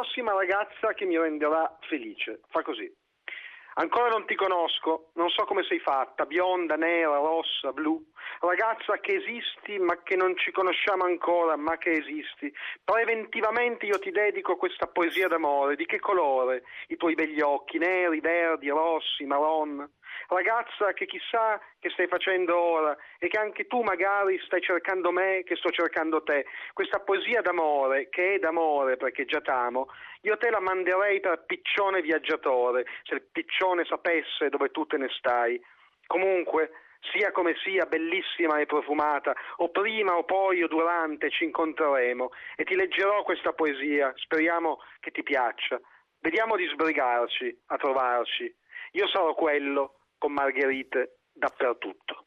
prossima ragazza che mi renderà felice. Fa così. Ancora non ti conosco, non so come sei fatta, bionda, nera, rossa, blu. Ragazza che esisti ma che non ci conosciamo ancora, ma che esisti. Preventivamente io ti dedico questa poesia d'amore. Di che colore? I tuoi begli occhi, neri, verdi, rossi, marron ragazza che chissà che stai facendo ora e che anche tu magari stai cercando me che sto cercando te. Questa poesia d'amore, che è d'amore perché già t'amo, io te la manderei per piccione viaggiatore, se il piccione sapesse dove tu te ne stai. Comunque, sia come sia bellissima e profumata, o prima o poi o durante ci incontreremo e ti leggerò questa poesia, speriamo che ti piaccia. Vediamo di sbrigarci a trovarci. Io sarò quello con margherite dappertutto.